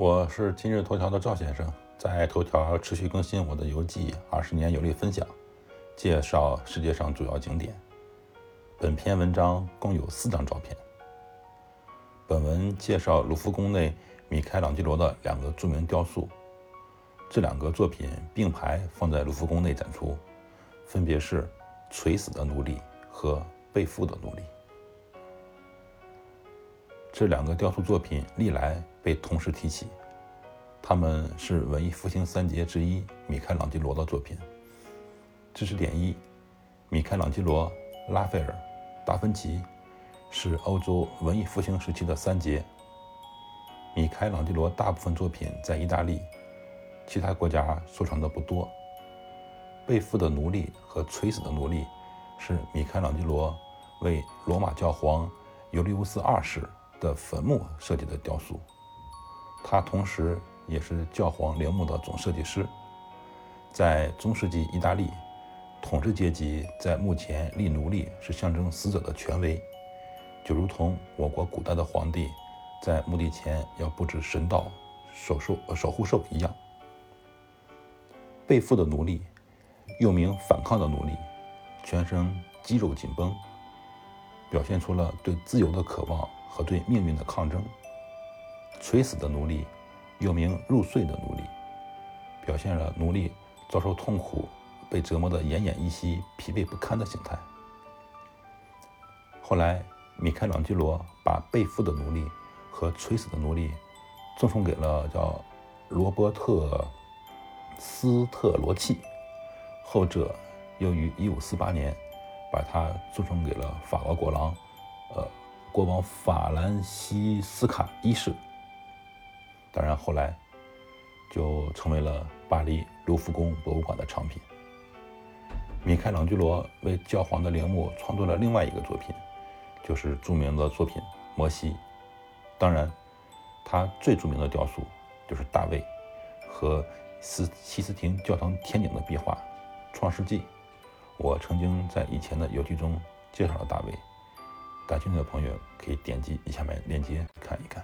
我是今日头条的赵先生，在头条持续更新我的游记，二十年游历分享，介绍世界上主要景点。本篇文章共有四张照片。本文介绍卢浮宫内米开朗基罗的两个著名雕塑，这两个作品并排放在卢浮宫内展出，分别是《垂死的奴隶》和《被缚的奴隶》。这两个雕塑作品历来被同时提起，他们是文艺复兴三杰之一米开朗基罗的作品。知识点一：米开朗基罗、拉斐尔、达芬奇是欧洲文艺复兴时期的三杰。米开朗基罗大部分作品在意大利，其他国家收藏的不多。被缚的奴隶和垂死的奴隶是米开朗基罗为罗马教皇尤利乌斯二世。的坟墓设计的雕塑，他同时也是教皇陵墓的总设计师。在中世纪意大利，统治阶级在墓前立奴隶是象征死者的权威，就如同我国古代的皇帝在墓地前要布置神道、守兽、守护兽一样。被缚的奴隶，又名反抗的奴隶，全身肌肉紧绷，表现出了对自由的渴望。和对命运的抗争。垂死的奴隶，又名入睡的奴隶，表现了奴隶遭受痛苦、被折磨得奄奄一息、疲惫不堪的形态。后来，米开朗基罗把被缚的奴隶和垂死的奴隶赠送给了叫罗伯特斯特罗契，后者又于1548年把他赠送给了法国国王，呃。国王法兰西斯卡一世，当然后来就成为了巴黎卢浮宫博物馆的藏品。米开朗基罗为教皇的陵墓创作了另外一个作品，就是著名的作品《摩西》。当然，他最著名的雕塑就是大卫和斯西斯廷教堂天顶的壁画《创世纪》。我曾经在以前的游记中介绍了大卫。感兴趣的朋友可以点击下面链接看一看。